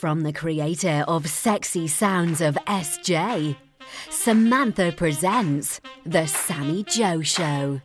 from the creator of Sexy Sounds of SJ. Samantha presents The Sammi Jo Show.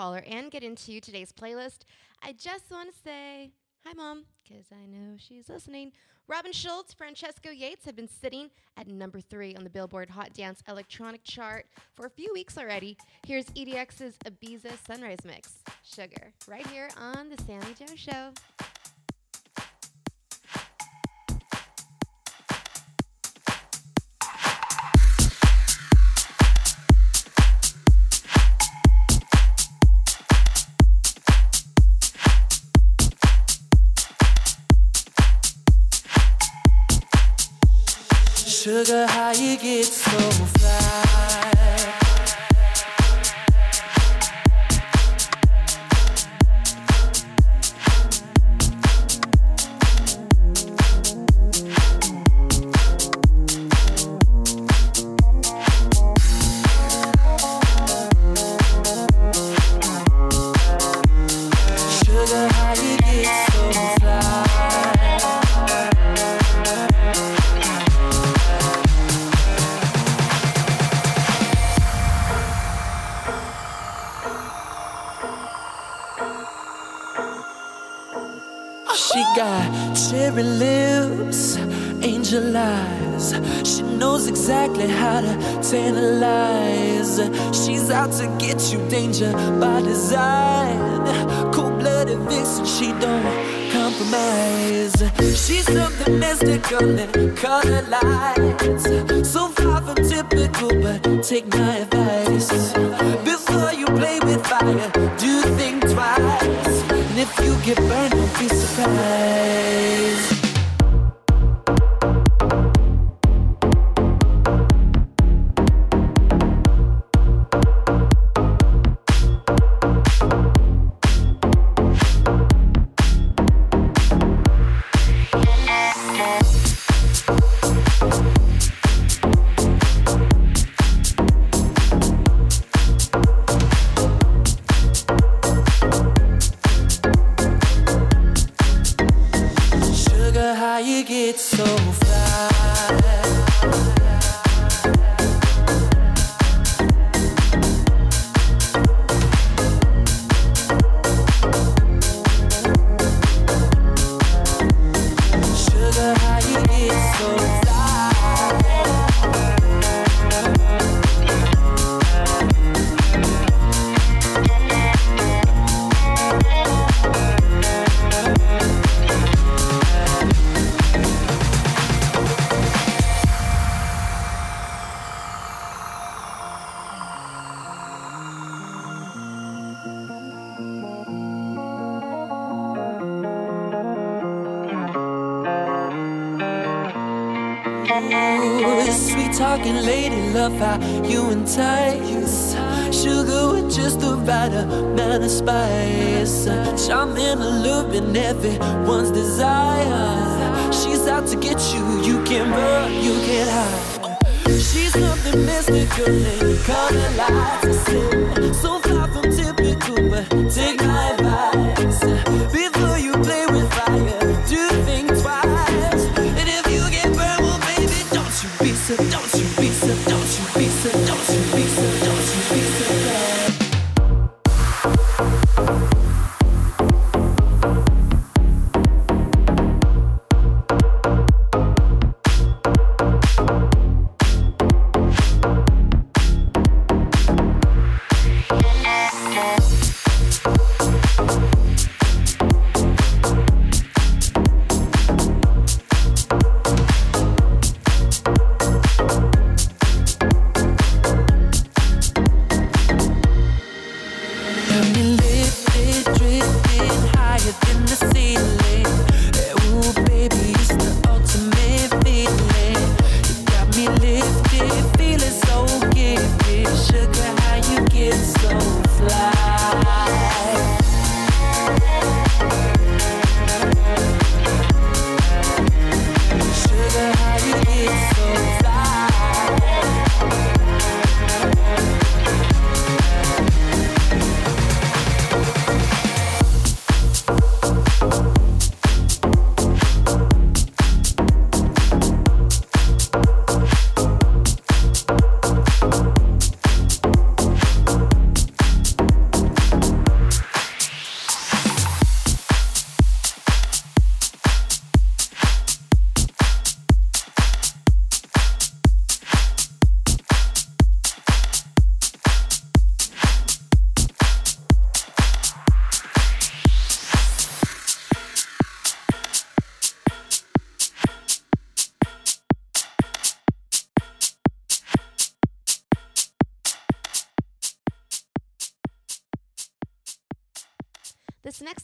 Caller and get into today's playlist, I just want to say hi, Mom, because I know she's listening. Robin Schulz, Francesco Yates have been sitting at number three on the Billboard Hot Dance Electronic Chart for a few weeks already. Here's EDX's Ibiza Sunrise Mix, Sugar, right here on The Sammi Jo Show. Sugar, how you get so fly? To tantalize. She's out to get you, danger by design. Cold blooded vixen, she don't compromise. She's something mystical and color lights. So far from typical, but take my advice. Before you play with fire, do think twice. And if you get burned, don't be surprised.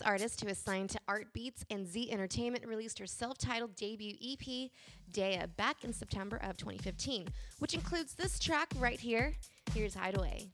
Artist, who is signed to Art Beats and Z Entertainment, released her self titled debut EP, Dea, back in September of 2015, which includes this track right here. Here's Hideaway.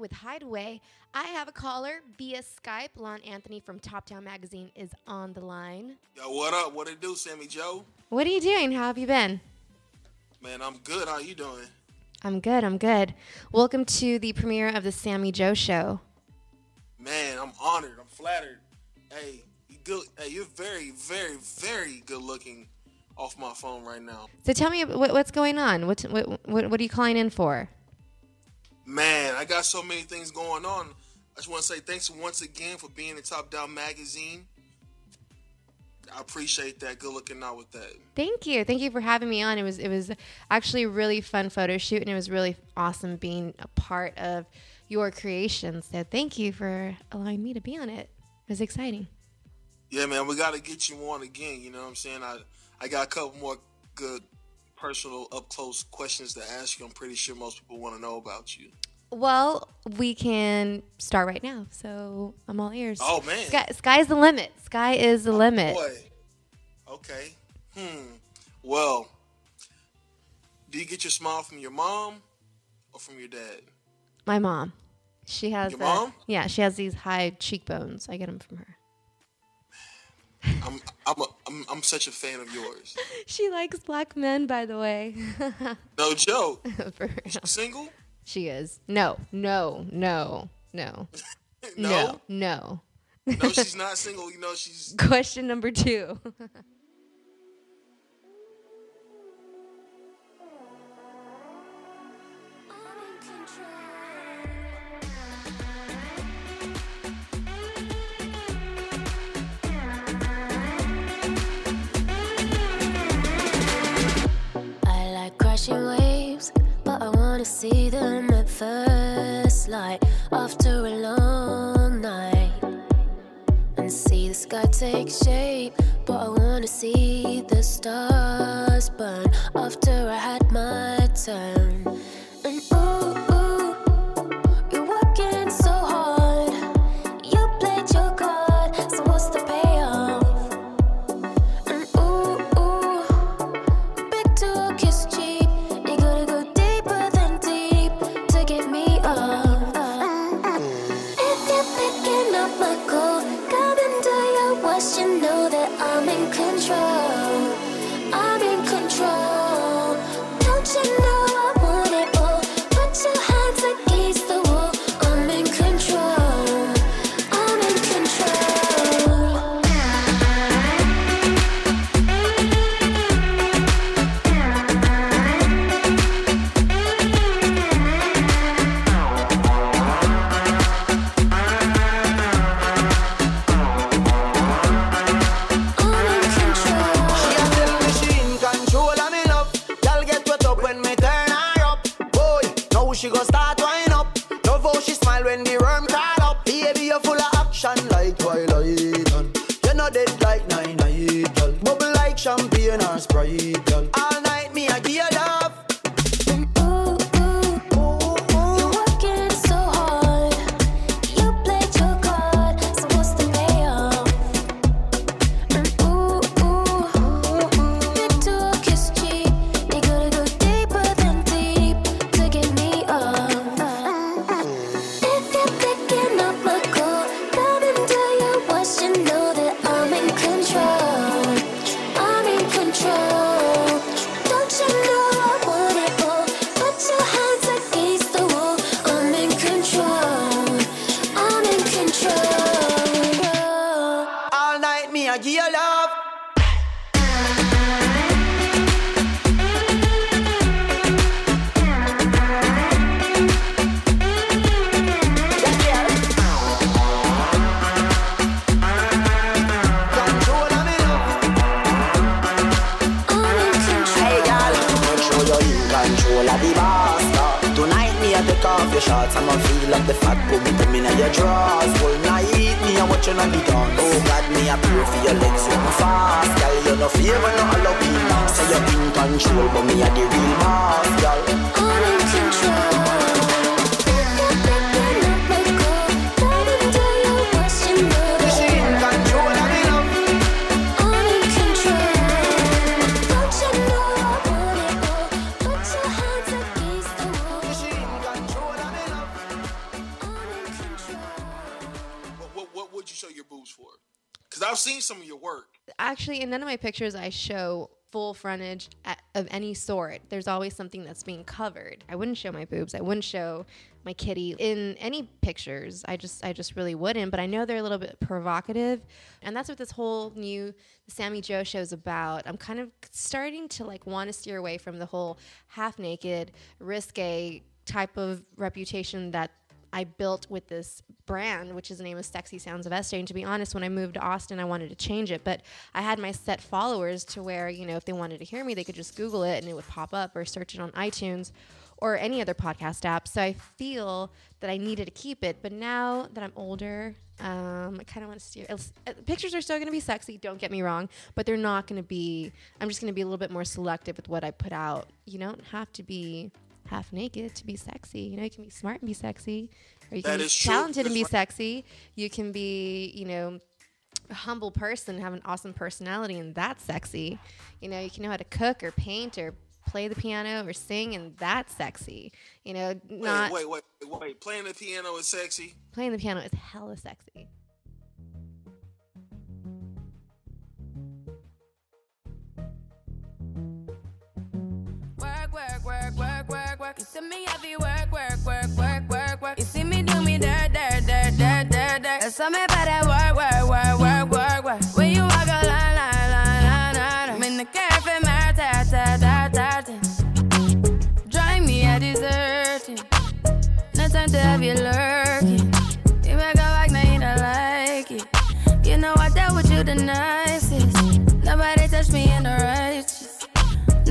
With Hideaway. I have a caller via Skype. Lon Anthony from Top Down Magazine is on the line. Yo, what up? What it do, Sammi Jo? What are you doing? How have you been? Man, I'm good. How are you doing? I'm good. I'm good. Welcome to the premiere of the Sammi Jo Show. Man, I'm honored. I'm flattered. Hey, you good? Hey, you're very, very, very good looking off my phone right now. So tell me what, what's going on. What, what what what are you calling in for? Man, I got so many things going on. I just want to say thanks once again for being in Top Down Magazine. I appreciate that. Good looking out with that. Thank you. Thank you for having me on. It was it was actually a really fun photo shoot and it was really awesome being a part of your creation. So thank you for allowing me to be on it. It was exciting. Yeah, man, we got to get you on again. You know what I'm saying? I I got a couple more good personal up close questions to ask you. I'm pretty sure most people want to know about you. Well, we can start right now. So I'm all ears. Oh, man. Sky, sky's the limit. Sky is the limit. Boy. Okay. Hmm. Well, do you get your smile from your mom or from your dad? My mom. She has Your the- mom? Yeah, she has these high cheekbones. I get them from her. I'm I'm a, I'm I'm such a fan of yours. She likes black men, by the way. No joke. For real. Single? She is. No, no, no, no, No. no. No, she's not single. You know, she's Question number two. like crashing waves, but I wanna see them at first light after a long night and see the sky take shape. But I wanna see the stars burn after I had my turn. And oh. Off your shorts, I'ma feel like the fat boom come in your drawers. Whole night me a watching on the dance. Oh God, me a pray for your legs so fast, girl. You no favor no Halloween. Say you're in control, but me a the real boss, girl. I'm in control. Seen some of your work. Actually, in none of my pictures I show full frontage of any sort. There's always something that's being covered. I wouldn't show my boobs. I wouldn't show my kitty in any pictures. I just I just really wouldn't, but I know they're a little bit provocative. And that's what this whole new Sammi Jo show is about. I'm kind of starting to like want to steer away from the whole half naked, risque type of reputation that I built with this brand, which is the name of Sexy Sounds of SJ. And to be honest, when I moved to Austin, I wanted to change it, but I had my set followers to where, you know, if they wanted to hear me, they could just Google it and it would pop up or search it on iTunes or any other podcast app. So I feel that I needed to keep it. But now that I'm older, um, I kind of want to steer. uh, Pictures are still going to be sexy, don't get me wrong, but they're not going to be, I'm just going to be a little bit more selective with what I put out. You don't have to be half naked to be sexy. You know, you can be smart and be sexy, or you can That be is true. talented and be sexy. You can be, you know, a humble person, have an awesome personality, and that's sexy. You know, you can know how to cook or paint or play the piano or sing, and that's sexy. You know, not wait, wait, wait, wait. Playing the piano is sexy. playing the piano is hella sexy. Work. You see me heavy work, work, work, work, work, work. You see me do me dirt, dirt, dirt, dirt, dirt, dirt. That's me better work, work, work, work, work, work. When you walk a line, line, line, line, line. I'm in the cafe, my ta, ta, ta, ta, ta. Drive me a deserting. No time to have you lurking. You make a like, now you don't like it. You know I dealt with you the nicest. Nobody touched me in the righteous.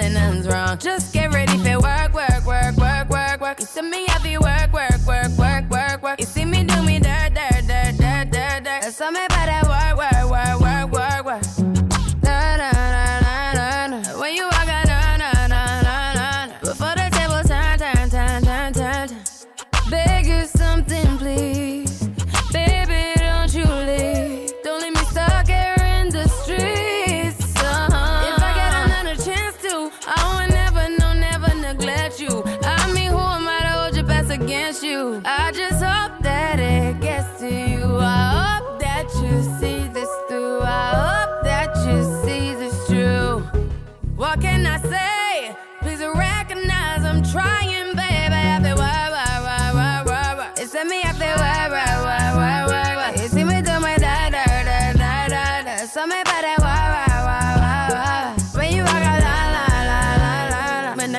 hell nothing's wrong. Just get ready for work, work, work, work, work, work. You see me happy work, work, work, work, work, work. You see me do me dirt, dirt, dirt, dirt, dirt, dirt. That's something about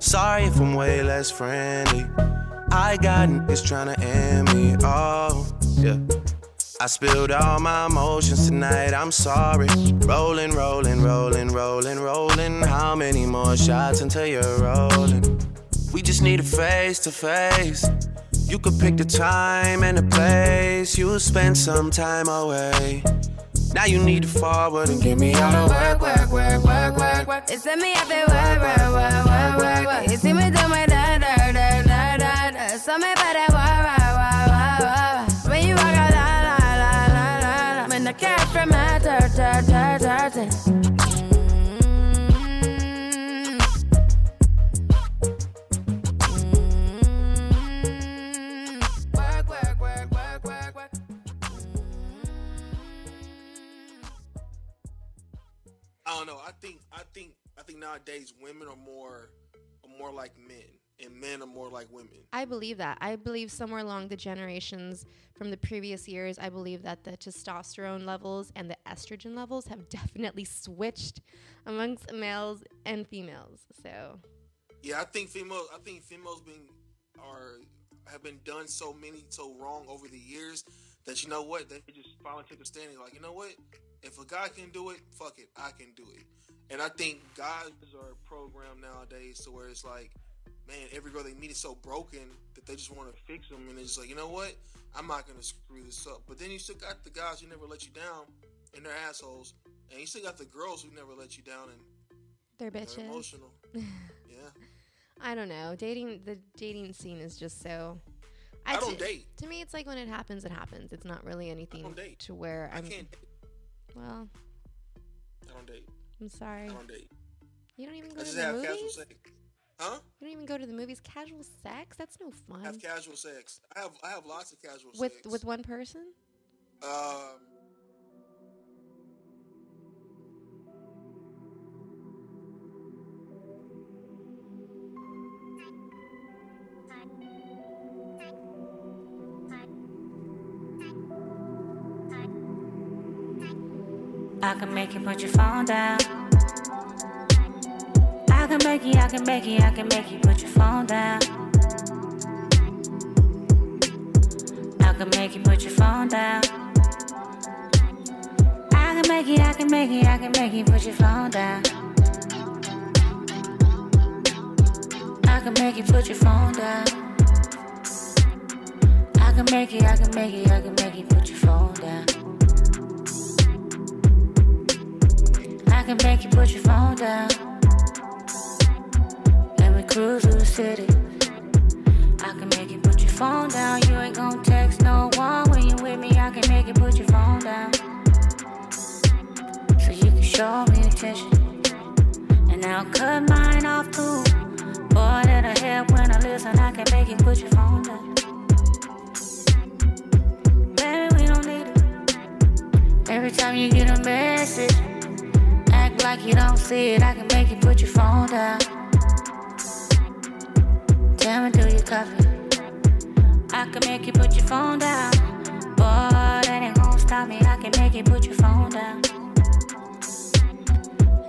sorry if I'm way less friendly. I got niggas tryna end me. Oh, yeah. I spilled all my emotions tonight, I'm sorry. Rolling, rolling, rolling, rolling, rolling. How many more shots until you're rolling? We just need a face to face. You could pick the time and the place. You'll spend some time away. Now you need to forward and give me all the work, work, work, work, work, work. It's me, I feel work, work, work, work, work, work. You see me do my da, da, da, da, da, da. So me by that wah, wah, wah, wah, wah. When you walk out, la, la, la, la, la, la. When the cat from my ta, ta, ta, ta, nowadays women are more are more like men, and men are more like women. I believe that. I believe somewhere along the generations from the previous years, I believe that the testosterone levels and the estrogen levels have definitely switched amongst males and females. So, Yeah, I think females I think females being are have been done so many so wrong over the years that you know what they just finally take a stand and like you know what if a guy can do it, fuck it, I can do it. And I think guys are programmed nowadays to where it's like, man, every girl they meet is so broken that they just want to fix them, and they're just like, you know what, I'm not gonna screw this up. But then you still got the guys who never let you down, and they're assholes, and you still got the girls who never let you down and they're they're bitches. emotional. yeah, I don't know. Dating the dating scene is just so. I don't t- date. To me, it's like when it happens, it happens. It's not really anything to where I I'm. can't. Well, I don't date. I'm sorry. Date. You don't even go to the movies. casual sex. Huh? You don't even go to the movies. Casual sex? That's no fun. I have casual sex. I have I have lots of casual with sex. with one person? um I can make you put your phone down. I can make you, I can make you, I can make you put your phone down. I can make you put your phone down. I can make you, I can make you, I can make you put your phone down. I can make you put your phone down. I can make you, I can make you, I can make you put your phone I can make you put your phone down. And we cruise through the city. I can make you put your phone down. You ain't gon' text no one see it. I can make you put your phone down. Tell me, do you copy? I can make you put your phone down. Boy, that ain't gonna stop me. I can make you put your phone down.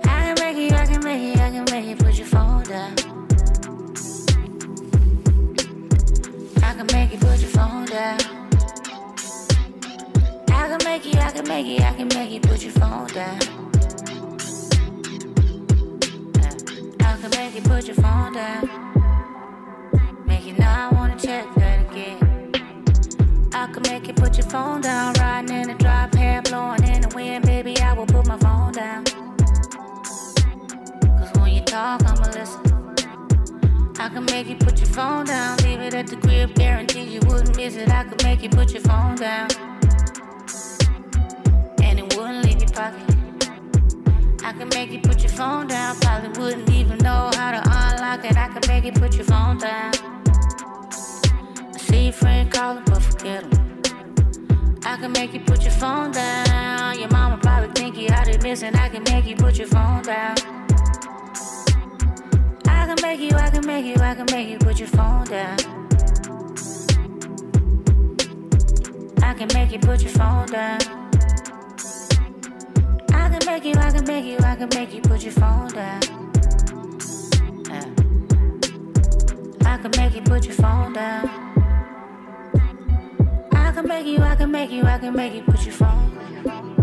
I can make you, I can make you, I can make you put your phone down. I can make you put your phone down. I can make you, I can make you, I can make you put your phone down. I can make you put your phone down. Make you not wanna check that again. I can make you put your phone down, riding in the drop, hair blowing in the wind, baby. I will put my phone down. Cause when you talk, I'ma listen. I can make you put your phone down, leave it at the crib, guarantee you wouldn't miss it. I could make you put your phone down, and it wouldn't leave your pocket. I can make you put phone down, probably wouldn't even know how to unlock it. I can make you put your phone down. I see your friend calling, but forget him. I can make you put your phone down. Your mama probably think you out of missing. I can make you put your phone down. I can make you, I can make you, I can make you put your phone down. I can make you put your phone down. I can make you, I can make you, I can make you put your phone down. Yeah. I can make you put your phone down. I can make you, I can make you, I can make you put your phone. Gonna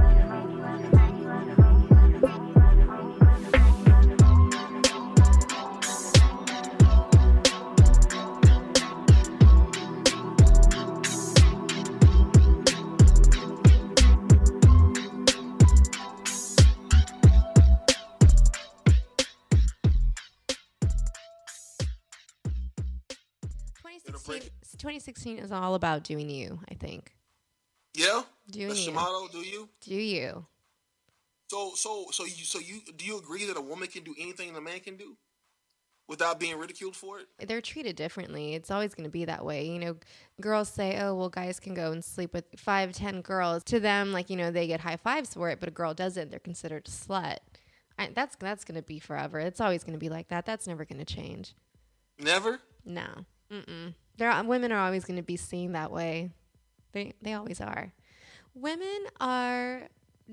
2016, 2016 is all about doing you, I think. Yeah, Doing that's you. motto. Do you? Do you? So so so you so you do you agree that a woman can do anything a man can do without being ridiculed for it? They're treated differently. It's always going to be that way. You know, girls say, oh, well, guys can go and sleep with five, ten girls. To them, like, you know, they get high fives for it, but a girl doesn't. They're considered a slut. I, that's that's going to be forever. It's always going to be like that. That's never going to change. Never. No. Mm-mm. There women are always going to be seen that way. They they always are. Women are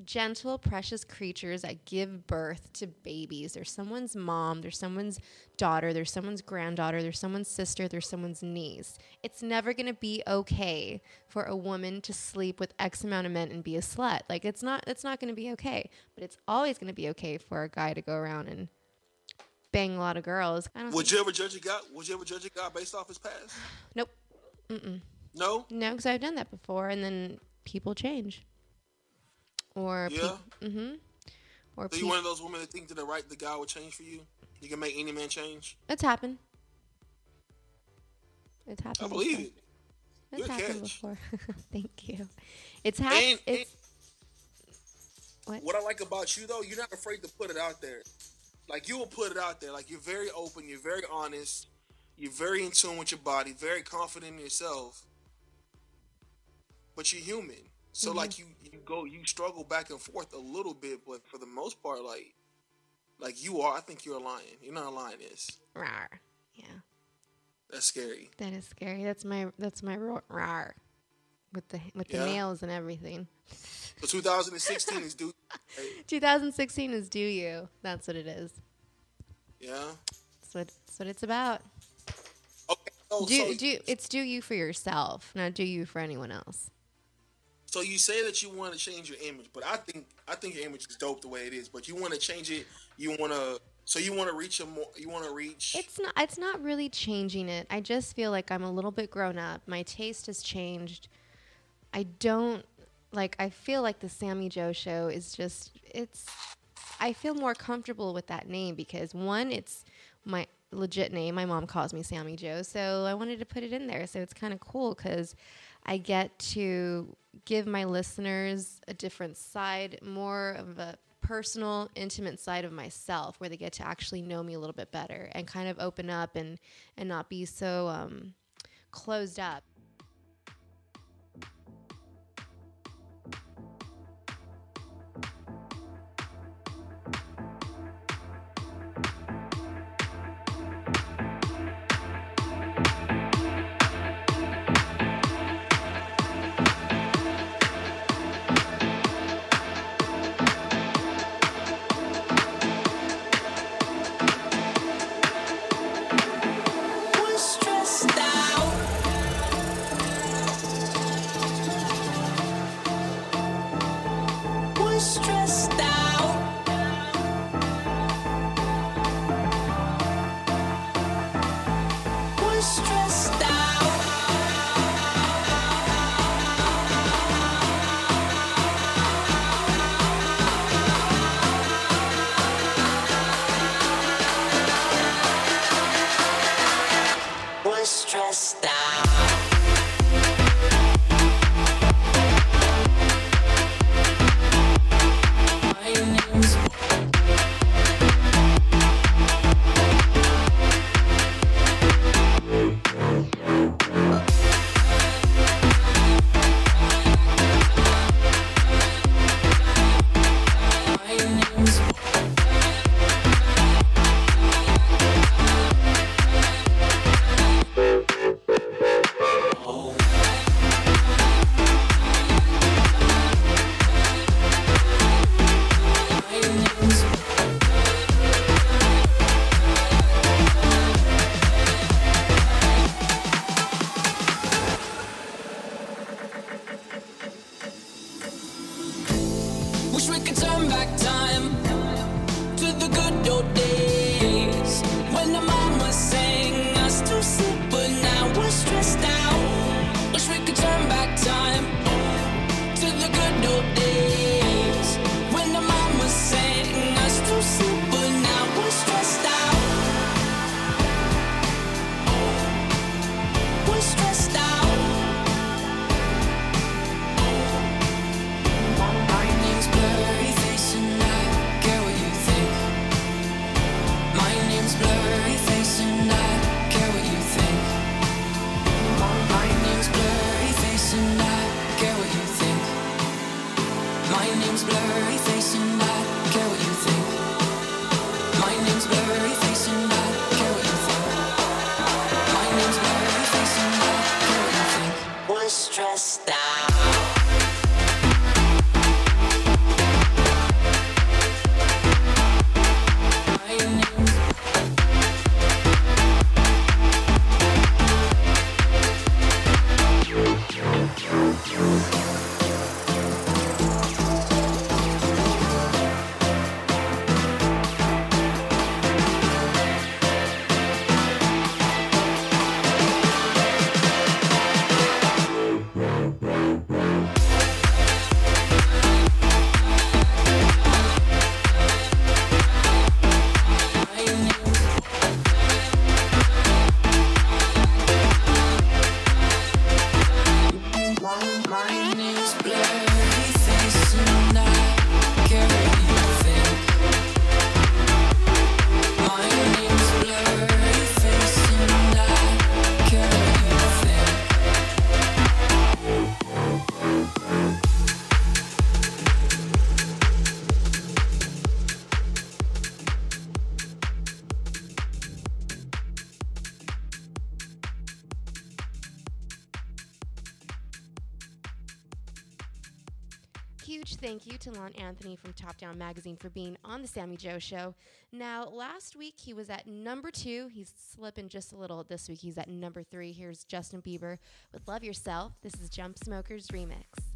gentle, precious creatures that give birth to babies. They're someone's mom, they're someone's daughter, they're someone's granddaughter, they're someone's sister, they're someone's niece. It's never going to be okay for a woman to sleep with X amount of men and be a slut. Like it's not it's not going to be okay, but it's always going to be okay for a guy to go around and bang a lot of girls. I don't Would you ever judge a guy? Would you ever judge a guy based off his past? Nope. Mm-mm. No. No, because I've done that before, and then people change. Or Yeah. mm-hmm. Or Are you peop- one of those women that think that the right the guy will change for you? You can make any man change. it's happened. It's happened. I believe before. it. It's happened before. Thank you. It's happened. It's what? What I like about you though, you're not afraid to put it out there. Like you will put it out there. Like you're very open. You're very honest. You're very in tune with your body. Very confident in yourself. But you're human. So Mm-hmm. like you you go you struggle back and forth a little bit, but for the most part, like like you are. I think you're a lion. You're not a lioness. Rawr. Yeah, That's scary. that is scary. That's my that's my ro- rawr. With the with the Yeah. nails and everything. So 2016 is due. right? 2016 is do you. That's what it is. Yeah. That's what that's what it's about. Okay. So, do so, do it's do you for yourself, not do you for anyone else. so you say that you want to change your image, but I think I think your image is dope the way it is. But you want to change it. You want to. So you want to reach a more. You want to reach. It's not it's not really changing it. I just feel like I'm a little bit grown up. My taste has changed. I don't like I feel like the Sammi Jo show is just it's I feel more comfortable with that name because one it's my legit name. My mom calls me Sammi Jo, so I wanted to put it in there. So it's kind of cool because I get to give my listeners a different side, more of a personal, intimate side of myself, where they get to actually know me a little bit better and kind of open up and and not be so um, closed up. To Lon Anthony from Top Down Magazine for being on the Sammi Jo Show. Now, last week he was at number two. He's slipping just a little this week. He's at number three. Here's Justin Bieber with Love Yourself. This is Jump Smokers Remix.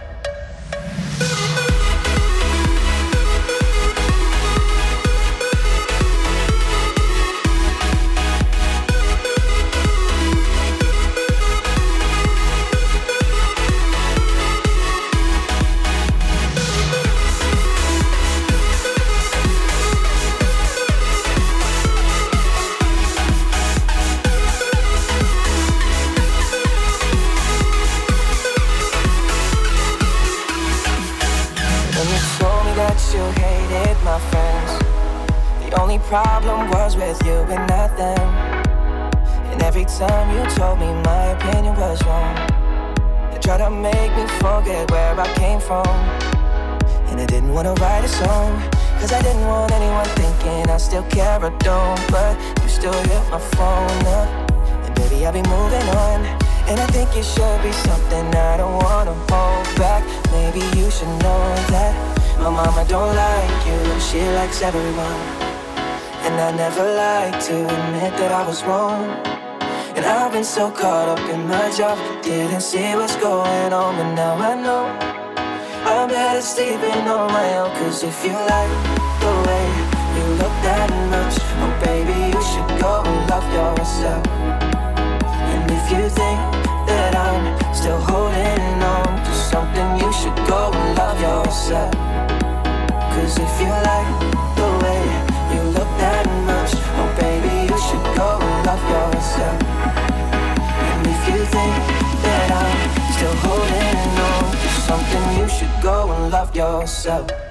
Problem was with you and not them. And every time you told me my opinion was wrong, you tried to make me forget where I came from. And I didn't wanna write a song, cause I didn't want anyone thinking I still care or don't. But you still hit my phone up, and baby, I'll be moving on. And I think it should be something I don't wanna hold back. Maybe you should know that my mama don't like you, she likes everyone. And I never like to admit that I was wrong. And I've been so caught up in my job, didn't see what's going on, but now I know. I'm better sleeping on my own, cause if you like the way you look that much, should go and love yourself.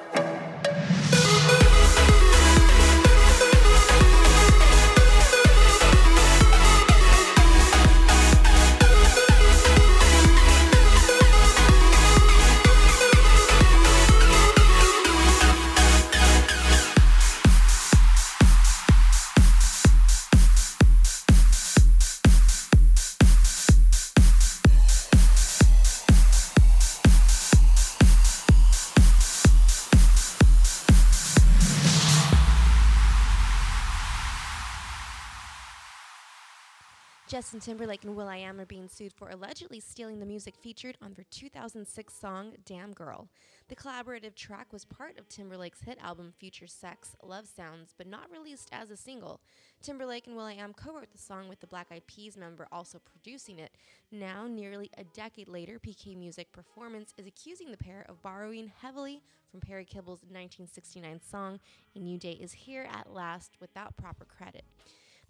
Justin Timberlake and will.i.am are being sued for allegedly stealing the music featured on their 2006 song Damn Girl. The collaborative track was part of Timberlake's hit album Future Sex Love Sounds, but not released as a single. Timberlake and will.i.am co wrote the song with the Black Eyed Peas member also producing it. Now, nearly a decade later, PK Music Performance is accusing the pair of borrowing heavily from Perry Kibble's 1969 song A New Day Is Here at Last without proper credit.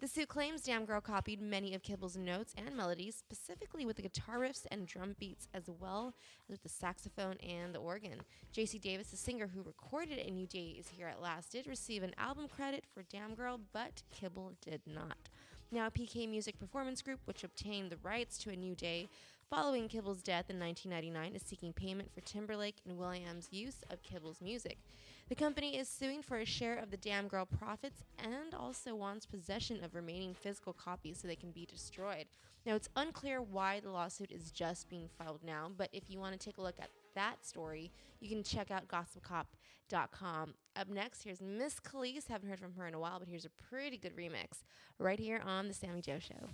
The suit claims Damn Girl copied many of Kibble's notes and melodies, specifically with the guitar riffs and drum beats, as well as with the saxophone and the organ. JC Davis, the singer who recorded A New Day Is Here at Last, did receive an album credit for Damn Girl, but Kibble did not. Now, PK Music Performance Group, which obtained the rights to A New Day following Kibble's death in 1999, is seeking payment for Timberlake and will.i.am's use of Kibble's music. The company is suing for a share of the Damn Girl profits and also wants possession of remaining physical copies so they can be destroyed. Now, it's unclear why the lawsuit is just being filed now, but if you want to take a look at that story, you can check out gossipcop.com. Up next, here's Miss Kelis. Haven't heard from her in a while, but here's a pretty good remix right here on The Sammi Jo Show.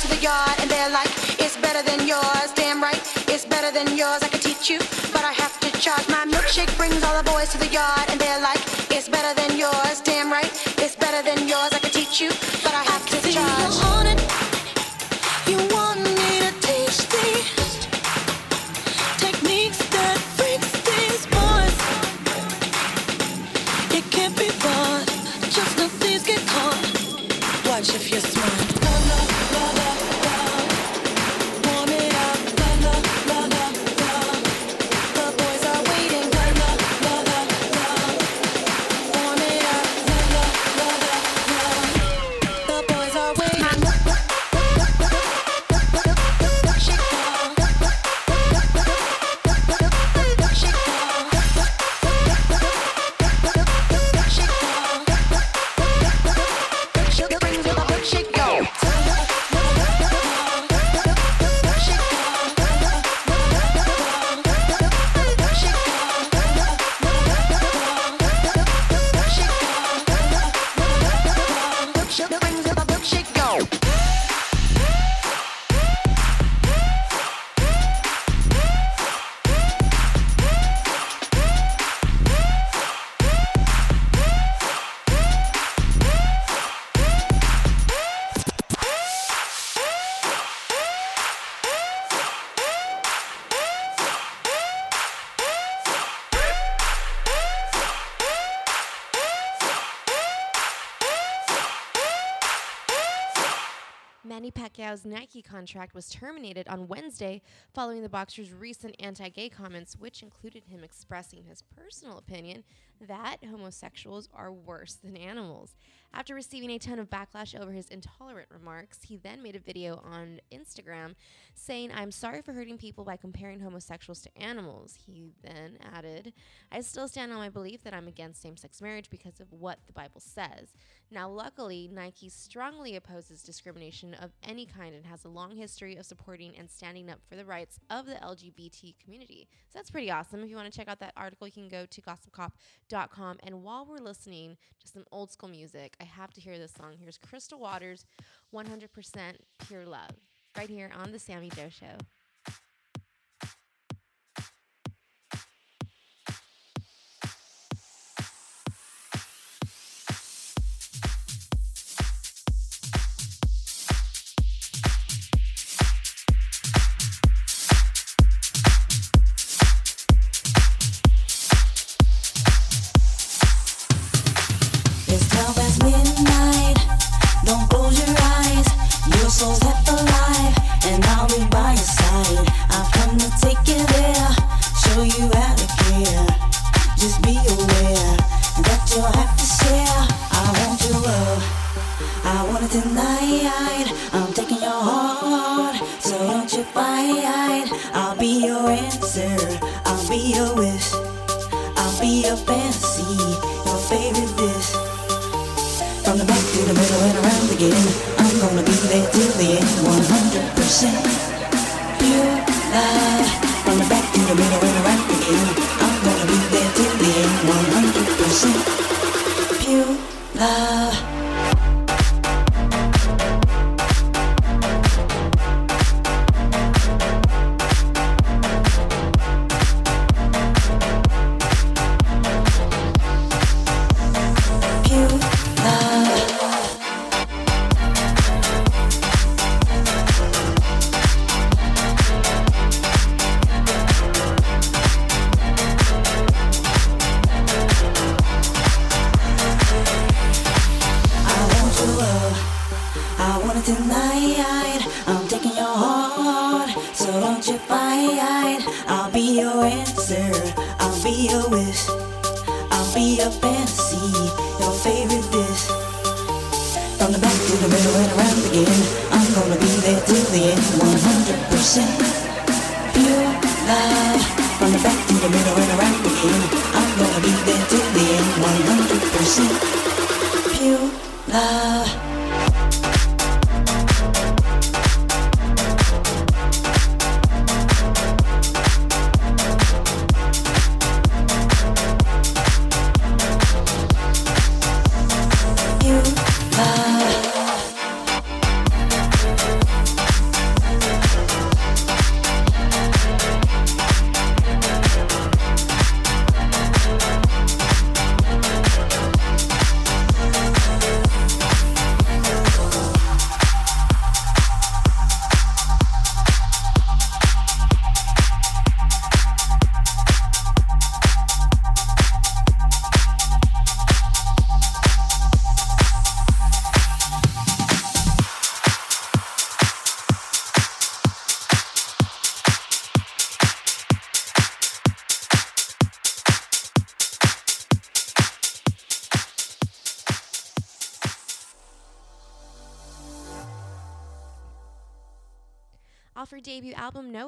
To the yard, and they're like, it's better than yours. Damn right, it's better than yours. I can teach you, but I have to charge. My milkshake brings all the boys to the yard, and they're like, it's better than yours. Damn right, it's better than yours. I can teach you, but I have to charge. Nike contract was terminated on Wednesday following the boxer's recent anti gay comments, which included him expressing his personal opinion that homosexuals are worse than animals. After receiving a ton of backlash over his intolerant remarks, he then made a video on Instagram saying, I'm sorry for hurting people by comparing homosexuals to animals. He then added, I still stand on my belief that I'm against same sex marriage because of what the Bible says. Now, luckily, Nike strongly opposes discrimination of any kind and has a long history of supporting and standing up for the rights of the LGBT community. So that's pretty awesome. If you want to check out that article, you can go to gossipcop.com. And while we're listening to some old school music, I have to hear this song. Here's Crystal Waters 100% Pure Love, right here on The Sammi Jo Show.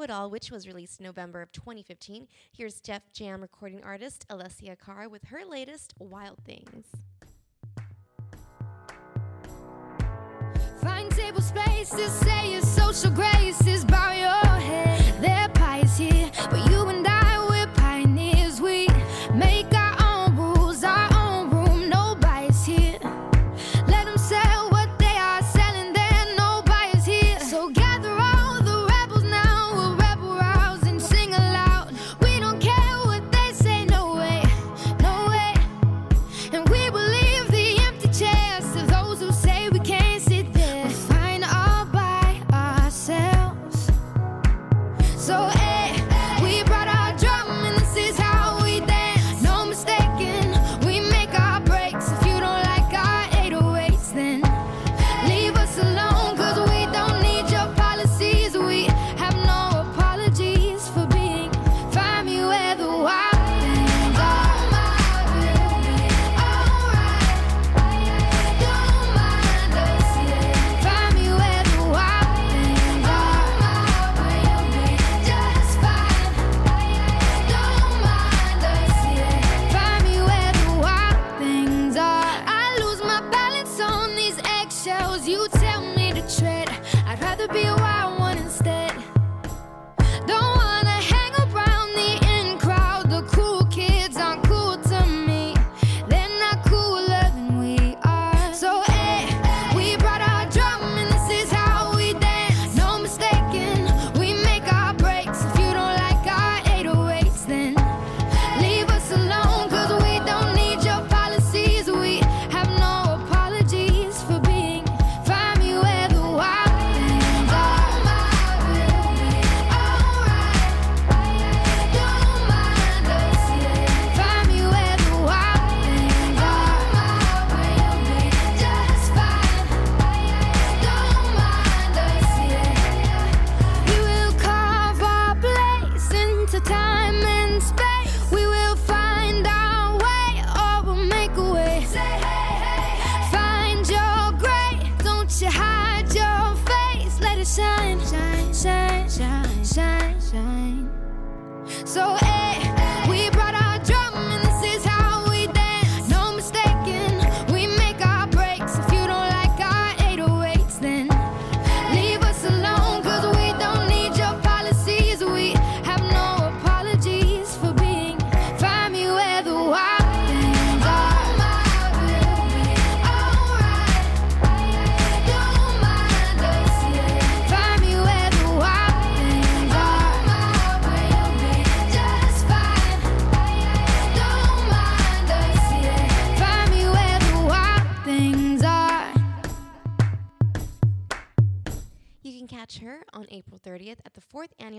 It All, which was released November of 2015. Here's Def Jam recording artist Alessia Cara with her latest, Wild Things. Find table space to say your social graces, bow your head. They're pious here, but you and I, we're pioneers. We make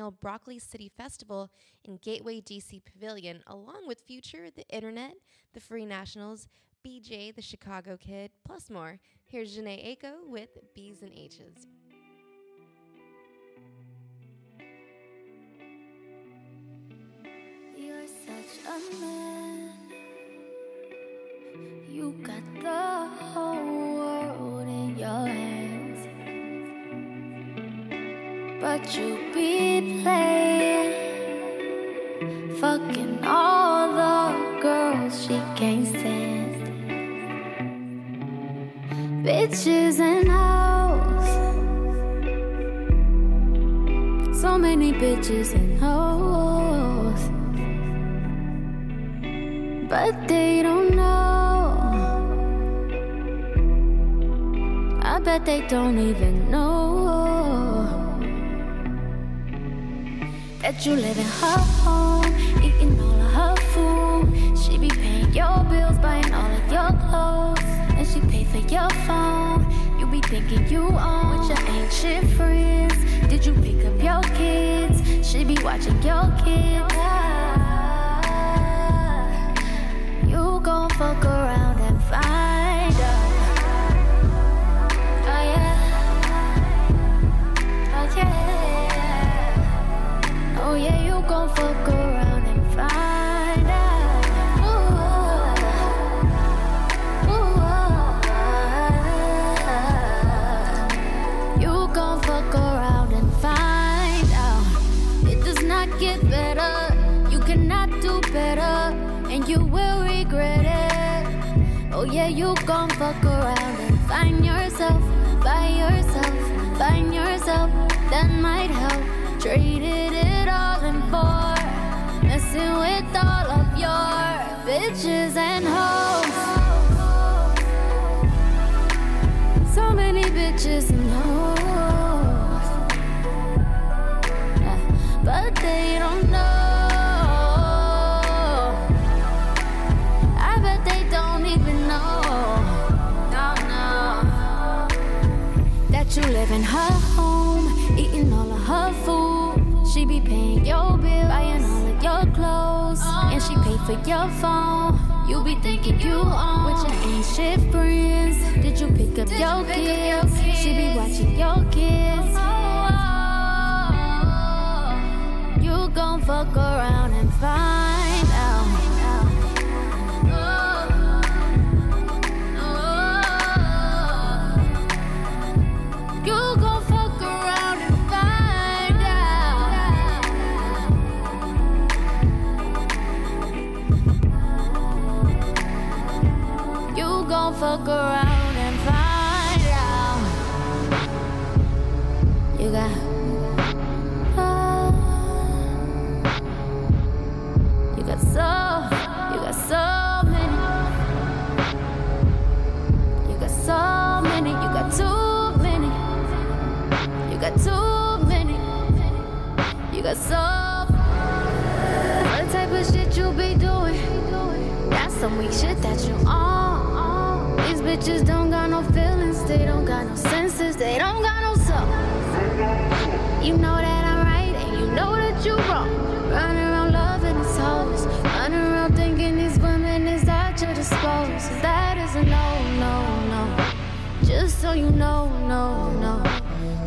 annual Broccoli City Festival in Gateway DC Pavilion, along with Future, The Internet, The Free Nationals, BJ, The Chicago Kid, plus more. Here's Jhené Aiko with B's and H's. You're such a man. You got the whole world in your hands. But you be playing, fucking all the girls she can't stand. Bitches and hoes. So many bitches and hoes. But they don't know. I bet they don't even know that you live in her home, eating all of her food. She be paying your bills, buying all of your clothes, and she pay for your phone. You be thinking you own with your ancient friends. Did you pick up your kids? She be watching your kids. You gon' fuck around and find Oh yeah, you gon' fuck around and find yourself by yourself, find yourself that might help. Traded it all in for messing with all of your bitches and hoes. So many bitches and hoes, That you live in her home, eating all of her food. She be paying your bill, buying all of your clothes, and she pay for your phone. You be thinking you on with your ain't shit friends. Did you pick up your kids? She be watching your kids. You gon' fuck around and find fuck around and find out. You got. Oh. You got so, you got so many. You got so many, you got too many. You got too many. You got so. What type of shit you be doing? That's some weak shit that bitches don't got no feelings, they don't got no senses, they don't got no soul. You know that I'm right and you know that you're wrong. Running around loving these hoes, running around thinking these women is at your disposal. That is a no, no, no. Just so you know, no, no.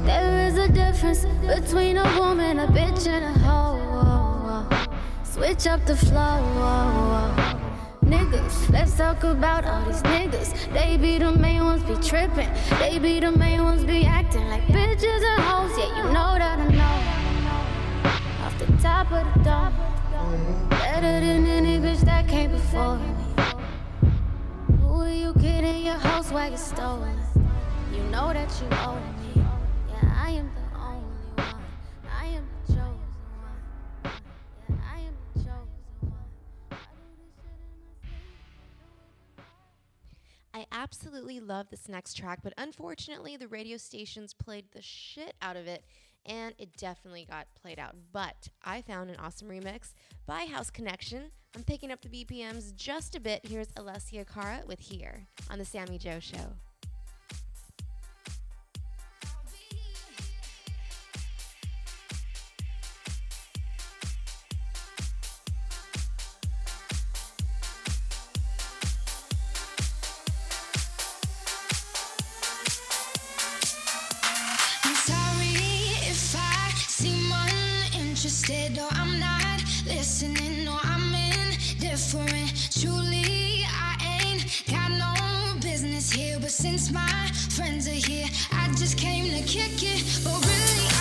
There is a difference between a woman, a bitch, and a hoe. Oh, oh, oh. Switch up the flow. Let's talk about all these niggas. They be the main ones be tripping. They be the main ones be acting like bitches and hoes. Yeah, you know that I know. Off the top of the dome. Better than any bitch that came before me. Who are you kidding? Your house wagon stolen. You know that you owe me. Absolutely love this next track, but unfortunately, the radio stations played the shit out of it, and it definitely got played out. But I found an awesome remix by House Connection. I'm picking up the BPMs just a bit. Here's Alessia Cara with Here on The Sammi Jo Show. interested. No, I'm not listening. No, I'm indifferent. Truly, I ain't got no business here. But since my friends are here, I just came to kick it. But really.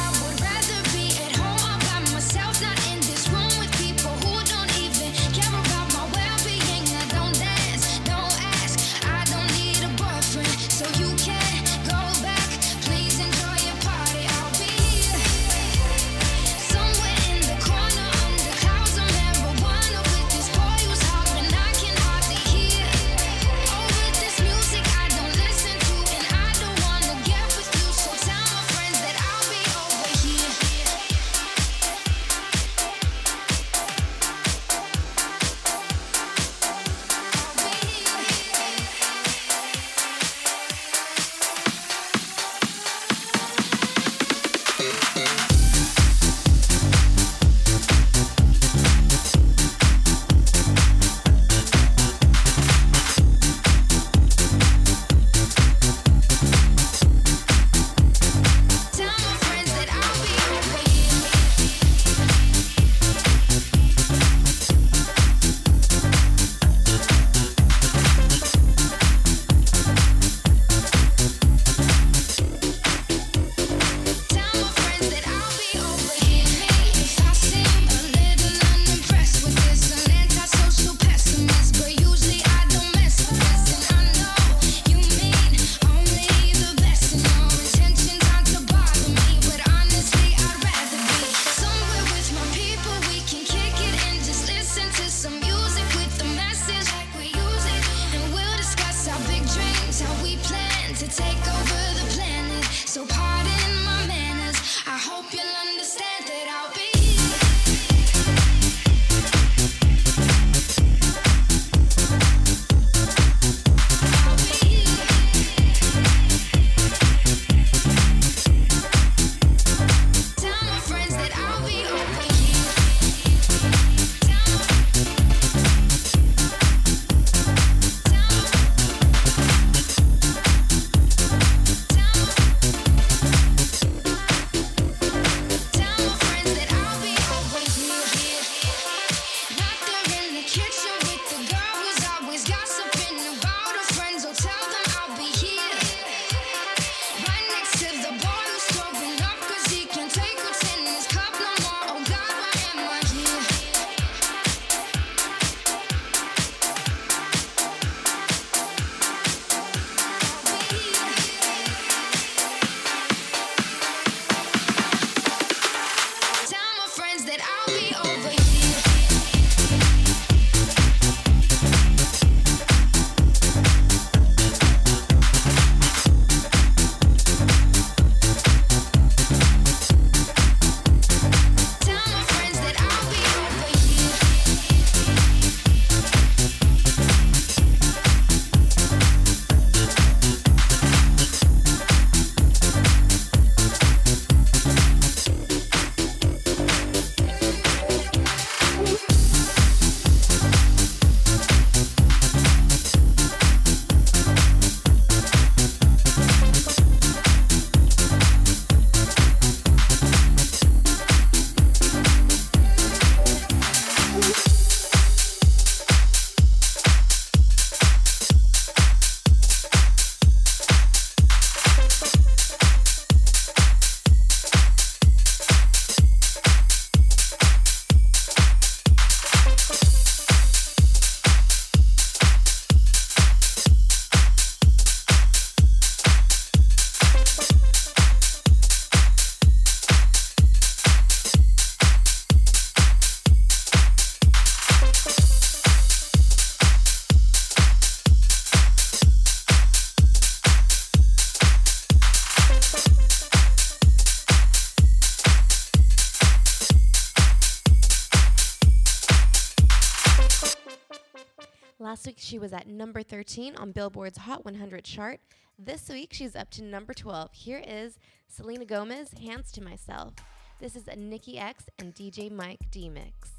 13 on Billboard's Hot 100 chart. This week, she's up to number 12. Here is Selena Gomez, Hands to Myself. This is a Nikki X and DJ Mike D mix.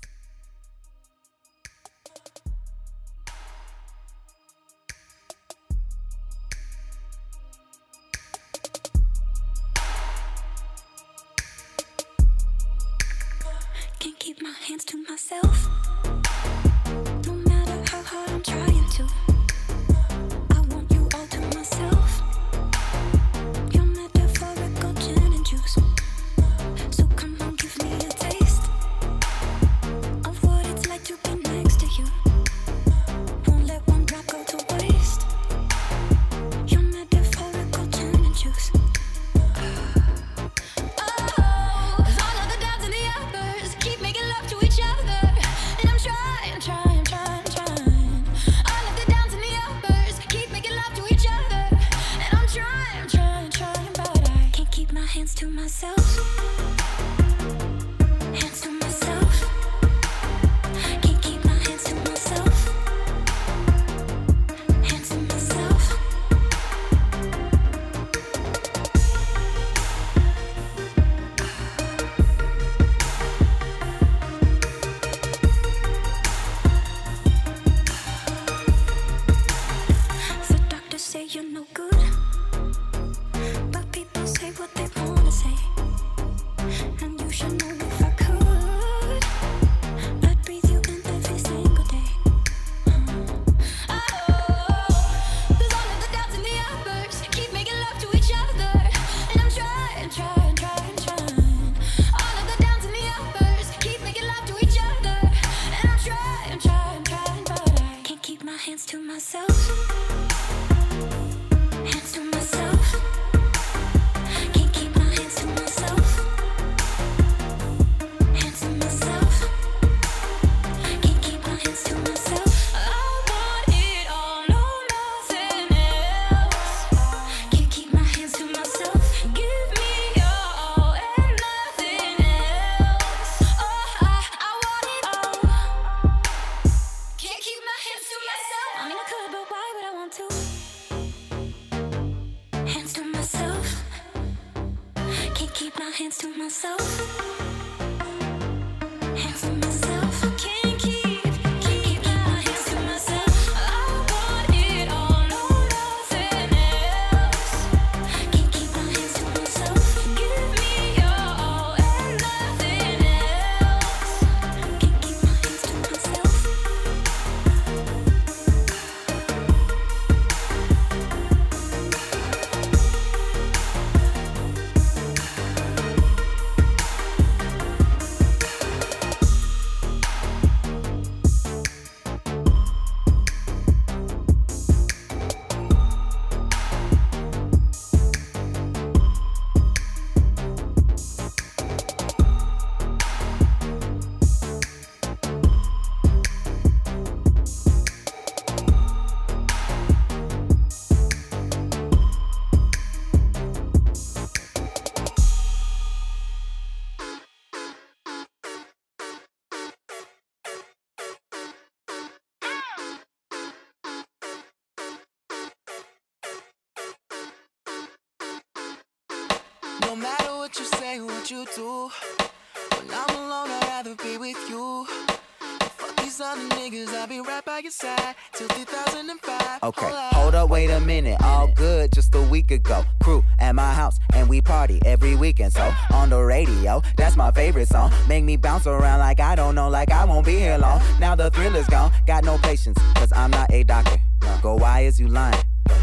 Can't keep my hands to myself. Myself. What you do, when I'm alone, I'd rather be with you. Fuck these other niggas, I'll be right by your side till 2005. Okay, hold up, wait a minute. All good just a week ago. Crew at my house, and we party every weekend. So on the radio, that's my favorite song. Make me bounce around like I don't know, like I won't be here long. Now the thrill is gone, got no patience, cause I'm not a doctor. Go, why is you lying?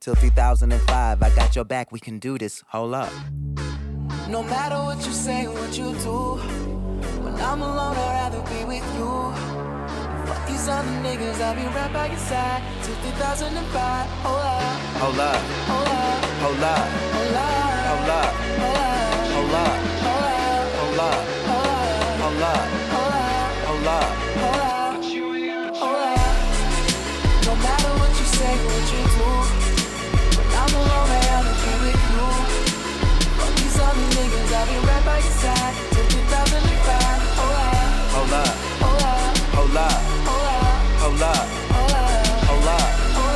Till 2005, I got your back, we can do this. Hold up. No matter what you say, what you do, when I'm alone, I'd rather be with you. Fuck these other niggas, I'll be right by your side till 2005. Hold up, Hold up, hold up, hold up, hold up, hold up, hold up, hold up, hold up, hold up, hold up, hold up, hold up. hold up, hold up. No matter what you say, what you do, be right by your side till 2005. Hold up, oh, Hold up, oh, hold up, hold up, hold up, hold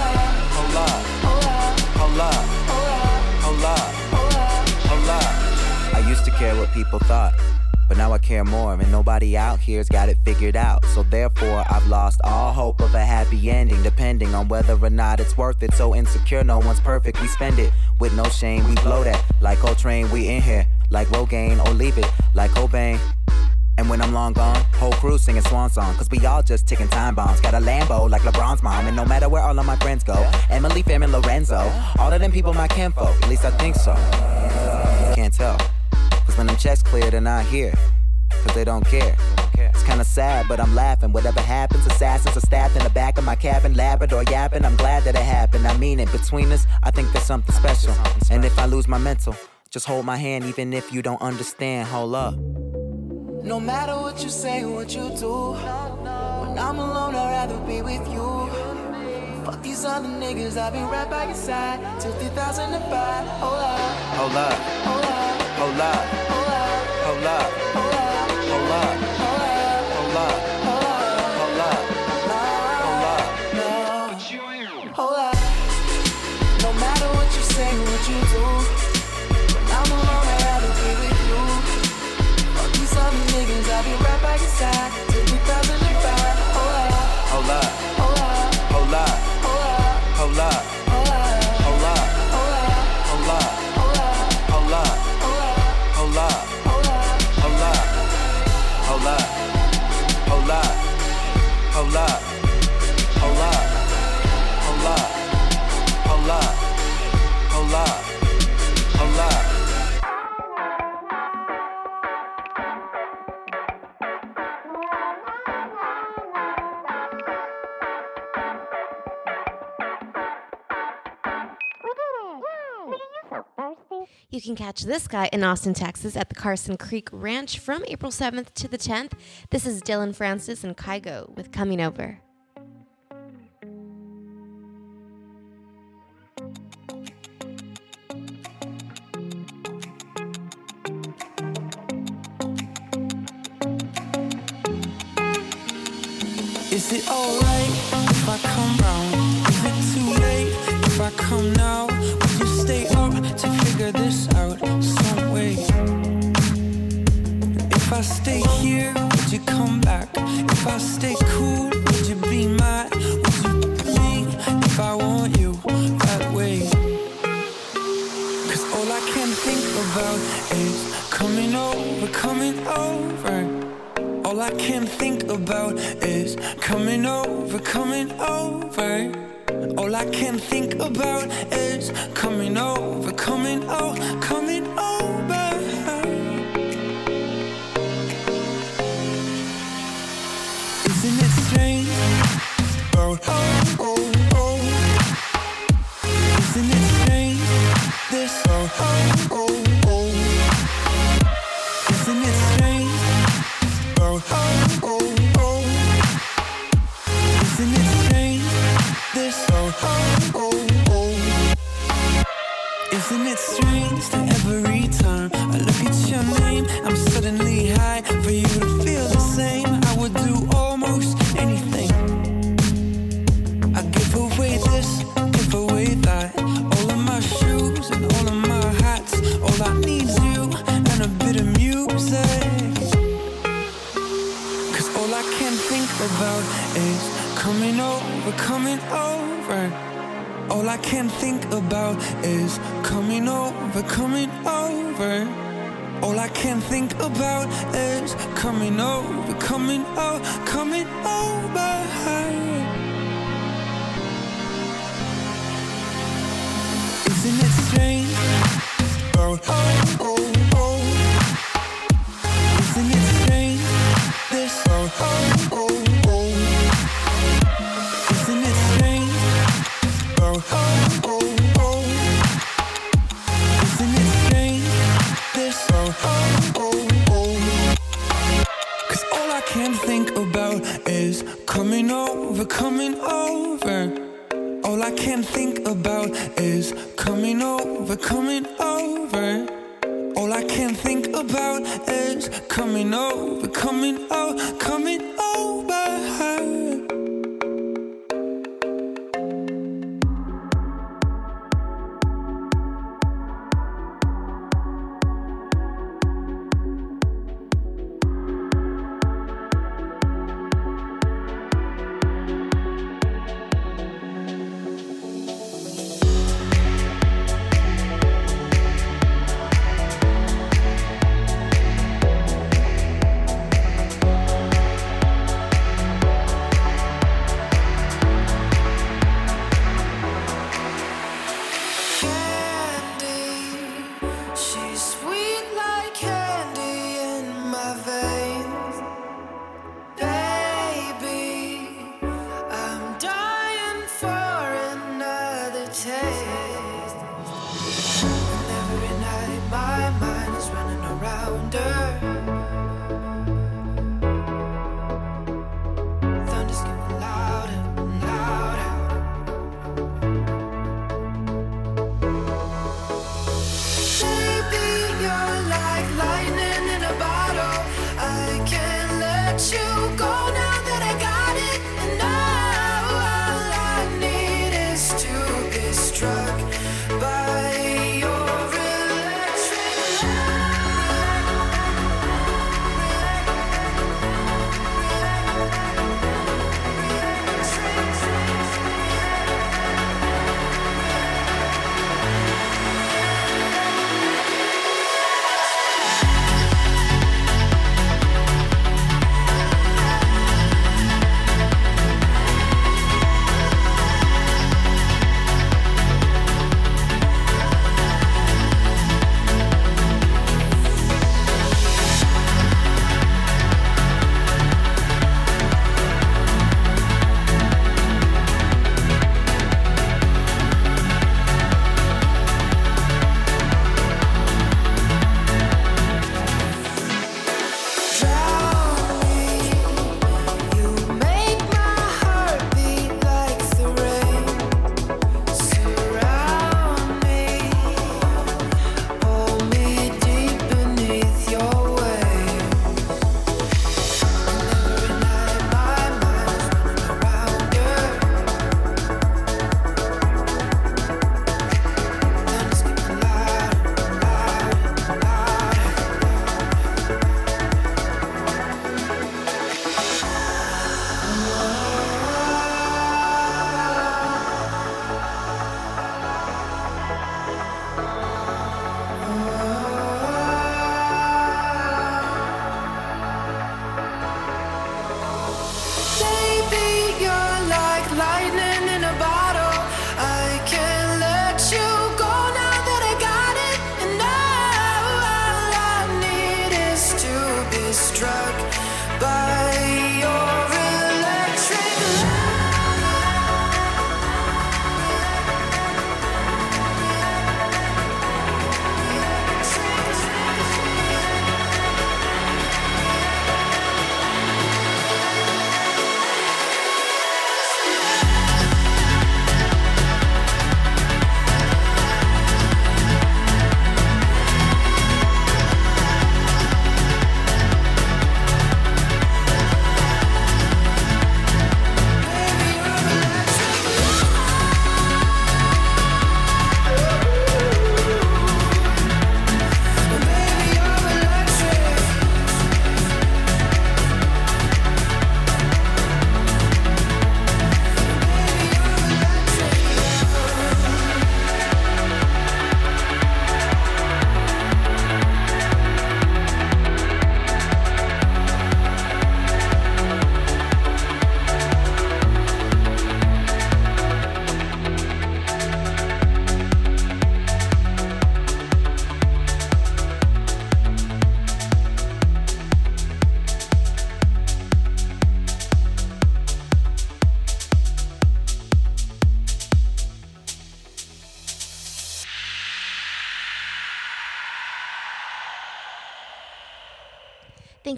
hold up, hold up, hold up, hold up, hold up, hold up. I used to care what people thought. But now I care more, and nobody out here's got it figured out. So therefore, I've lost all hope of a happy ending, depending on whether or not it's worth it. So insecure, no one's perfect. We spend it with no shame. We blow that like Coltrane. We in here like Rogaine, or leave it like Cobain. And when I'm long gone, whole crew singing swan song. Cause we all just ticking time bombs. Got a Lambo like LeBron's mom. And no matter where all of my friends go, Emily, Fam, and Lorenzo, all of them people my kinfolk. At least I think so. Can't tell. Cause when them checks clear, they're not here. Cause they don't care. It's kinda sad, but I'm laughing. Whatever happens, assassins are stabbed in the back of my cabin, Labrador yapping. I'm glad that it happened. I mean it. Between us, I think there's something special. And if I lose my mental, just hold my hand, even if you don't understand. Hold up. No matter what you say, what you do. When I'm alone, I'd rather be with you. Fuck these other niggas, I'll be right by your side till 2005. Hold up, Hold up. hold up, Hold up. hold up, Hold up. hold up, Hold up. hold up, love. You can catch this guy in Austin, Texas at the Carson Creek Ranch from April 7th to the 10th. This is Dillon Francis and Kygo with Coming Over. Is it alright if I come round? Is it too late if I come now? Stay here, would you come back? If I stay cool, would you be mad? Would you me if I want you that way? Cause all I can think about is coming over, coming over. All I can think about is coming over, coming over. All I can think about is coming over,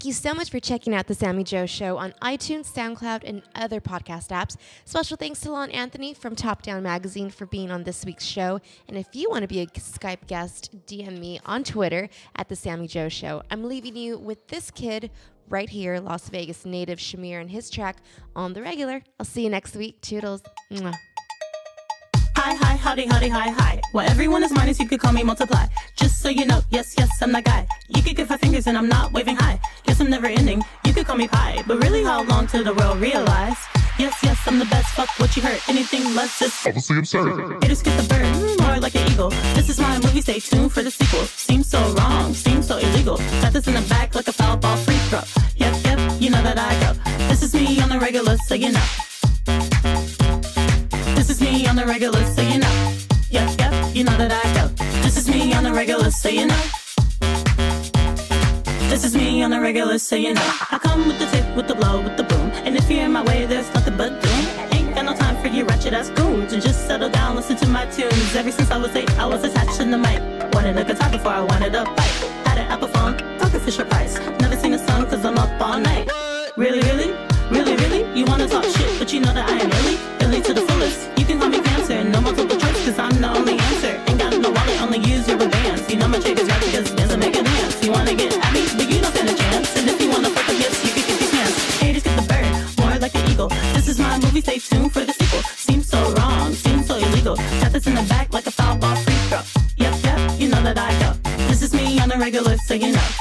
you so much for checking out The Sammi Jo Show on iTunes, SoundCloud, and other podcast apps. Special thanks to Lon Anthony from Top Down Magazine for being on this week's show. And if you want to be a Skype guest, DM me on Twitter at The Sammi Jo Show. I'm leaving you with this kid right here, Las Vegas native Shamir and his track on the regular. I'll see you next week. Toodles. Mwah. Hi, hi, howdy, howdy, hi, hi. Well, everyone is minus, you could call me multiply. Just so you know, yes, yes, I'm that guy. You could give five fingers and I'm not waving high. Guess I'm never ending, you could call me pie. But really, how long till the world realize? Yes, yes, I'm the best, fuck what you heard. Anything less is Obviously absurd. Haters get the bird, more like an eagle. This is my movie, stay tuned for the sequel. Seems so wrong, seems so illegal. Got this in the back like a foul ball free throw. Yep, yep, you know that I go. This is me on the regular, so you know. On the regular, so you know. Yep, yep, you know that I go. This is me on the regular, so you know. This is me on the regular, so you know. I come with the tip, with the blow, with the boom. And if you're in my way, there's nothing but doom. Ain't got no time for you ratchet ass goons. And just settle down, listen to my tunes. Ever since I was eight, I was attached to the mic. Wanted a guitar before I wanted a bike. Had an Apple phone, pocket Fisher Price. Never seen a song cause I'm up all night. Really, really? Really, really? You wanna talk shit, but you know that I am really, regular, so